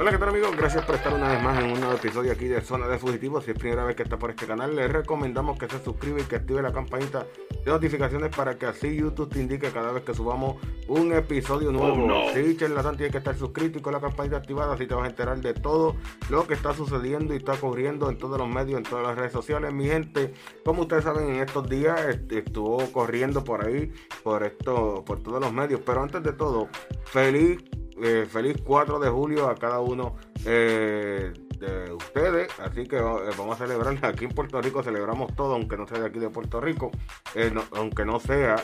Hola, ¿qué tal amigos? Gracias por estar una vez más en un nuevo episodio aquí de Zona de Fugitivos. Si es primera vez que está por este canal, les recomendamos que se suscriba y que active la campanita de notificaciones para que así YouTube te indique cada vez que subamos un episodio nuevo. no. Sí, Charlatán tiene que estar suscrito y con la campanita activada, así te vas a enterar de todo lo que está sucediendo y está ocurriendo en todos los medios, en todas las redes sociales. Mi gente, como ustedes saben, en estos días est- estuvo corriendo por ahí, por esto, por todos los medios. Pero antes de todo, feliz eh, feliz 4 de julio a cada uno eh, de ustedes. Así que eh, vamos a celebrar. Aquí en Puerto Rico celebramos todo, aunque no sea de aquí de Puerto Rico. eh, aunque no sea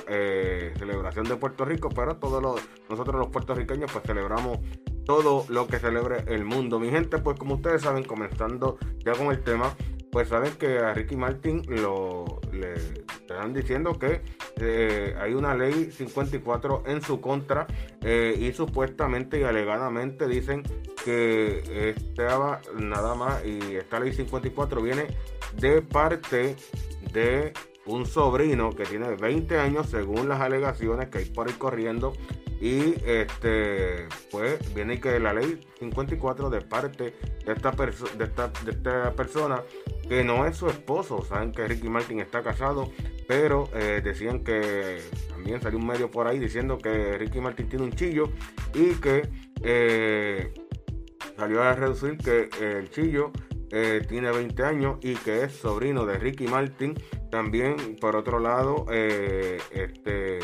celebración de Puerto Rico, pero todos los, nosotros los puertorriqueños pues celebramos todo lo que celebre el mundo. Mi gente, pues como ustedes saben, comenzando ya con el tema, pues saben que a Ricky Martin lo le están diciendo que eh, hay una ley 54 en su contra eh, y supuestamente y alegadamente dicen que estaba nada más y esta ley 54 viene de parte de un sobrino que tiene 20 años según las alegaciones que hay por ahí corriendo y este pues viene que la ley 54 de parte de esta, de esta, de esta persona que no es su esposo saben que Ricky Martin está casado pero eh, decían que también salió un medio por ahí diciendo que Ricky Martin tiene un chillo y que eh, salió a reducir que el chillo eh, tiene 20 años y que es sobrino de Ricky Martin. También, por otro lado, eh, este,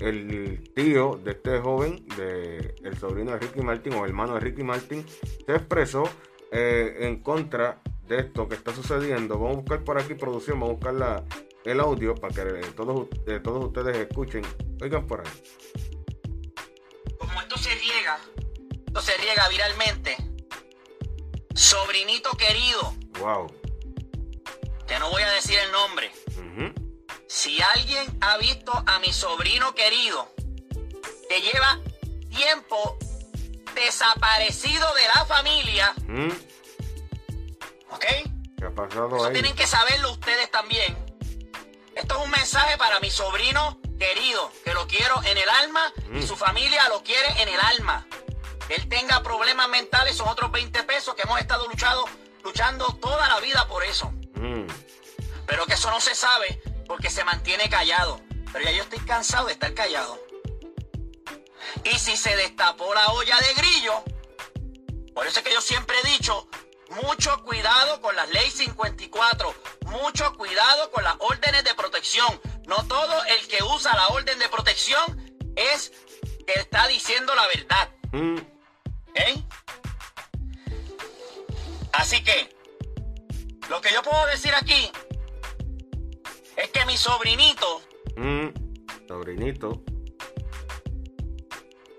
el tío de este joven, de, el sobrino de Ricky Martin o hermano de Ricky Martin, se expresó eh, en contra de esto que está sucediendo. Vamos a buscar por aquí producción, vamos a buscar la- el audio para que eh, todos, eh, todos ustedes escuchen. Oigan por ahí. como esto se riega, esto se riega viralmente, sobrinito querido, Wow. que no voy a decir el nombre, si alguien ha visto a mi sobrino querido, que lleva tiempo desaparecido de la familia, Ujú. ¿ok? ¿Qué ha pasado Eso ahí? tienen que saberlo ustedes también. Esto es un mensaje para mi sobrino querido, que lo quiero en el alma y Mm. su familia lo quiere en el alma. Que él tenga problemas mentales son otros 20 pesos que hemos estado luchado, luchando toda la vida por eso. Mm. Pero que eso no se sabe porque se mantiene callado. Pero ya yo estoy cansado de estar callado. Y si se destapó la olla de grillo, por eso es que yo siempre he dicho, mucho cuidado con las leyes 54, mucho cuidado con las órdenes de protección. No todo el que usa la orden de protección es que está diciendo la verdad. Mm. ¿ok? Así que, lo que yo puedo decir aquí es que mi sobrinito, Mm, sobrinito.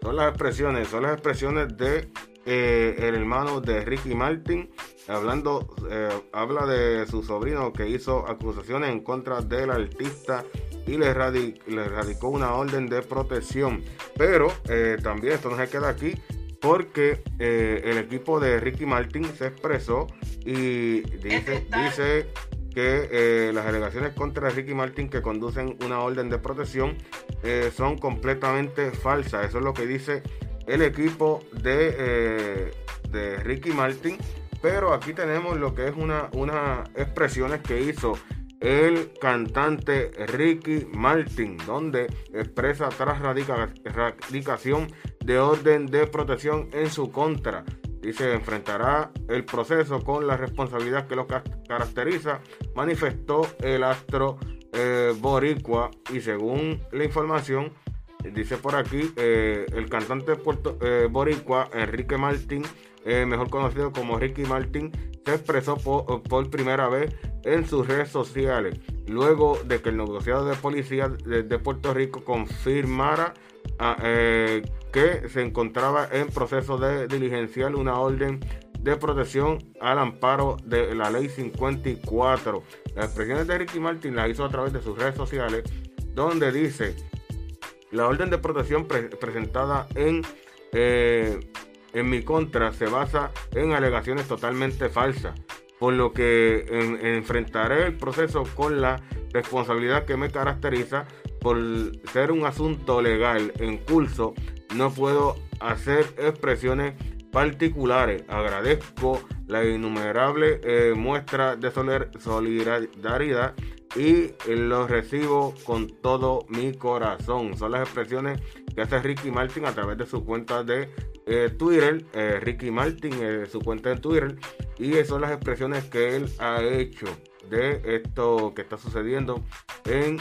Son las expresiones, son las expresiones de eh, el hermano de Ricky Martin. Hablando, eh, habla de su sobrino que hizo acusaciones en contra del artista y le, radi- le radicó una orden de protección. Pero eh, también esto no se queda aquí porque eh, el equipo de Ricky Martin se expresó y dice, dice que eh, las alegaciones contra Ricky Martin que conducen una orden de protección eh, son completamente falsas. Eso es lo que dice el equipo de, eh, de Ricky Martin. Pero aquí tenemos lo que es una, unas expresiones que hizo el cantante Ricky Martin, donde expresa tras radica- radicación de orden de protección en su contra. Dice, enfrentará el proceso con la responsabilidad que lo ca- caracteriza, manifestó el astro eh, boricua y según la información, dice por aquí, eh, el cantante puerto- eh, boricua Enrique Martín, eh, mejor conocido como Ricky Martin, se expresó por, por primera vez en sus redes sociales, luego de que el negociado de policía de, Puerto Rico confirmara ah, que se encontraba en proceso de diligenciar una orden de protección al amparo de la ley 54. Las expresiones de Ricky Martin las hizo a través de sus redes sociales, donde dice, la orden de protección pre- presentada en, eh, en mi contra se basa en alegaciones totalmente falsas, por lo que en- enfrentaré el proceso con la responsabilidad que me caracteriza por ser un asunto legal en curso. No puedo hacer expresiones particulares. Agradezco la innumerable eh, muestra de solidaridad y los recibo con todo mi corazón. Son las expresiones que hace Ricky Martin a través de su cuenta de eh, Twitter, eh, Ricky Martin, su cuenta de Twitter, y son las expresiones que él ha hecho de esto que está sucediendo en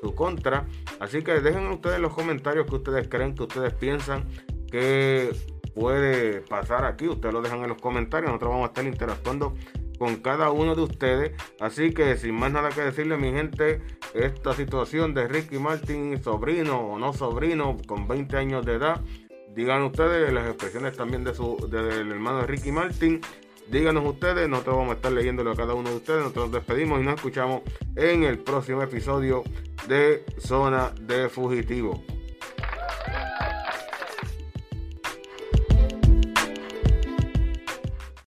su contra. Así que dejen ustedes los comentarios que ustedes creen, que ustedes piensan que puede pasar aquí. Ustedes lo dejan en los comentarios. Nosotros vamos a estar interactuando con cada uno de ustedes. Así que sin más nada que decirle, mi gente, esta situación de Ricky Martin, sobrino o no sobrino, con 20 años de edad. Digan ustedes las expresiones también de su del hermano de Ricky Martin. Díganos ustedes, nosotros vamos a estar leyéndolo a cada uno de ustedes. Nosotros nos despedimos y nos escuchamos en el próximo episodio de Zona de Fugitivo.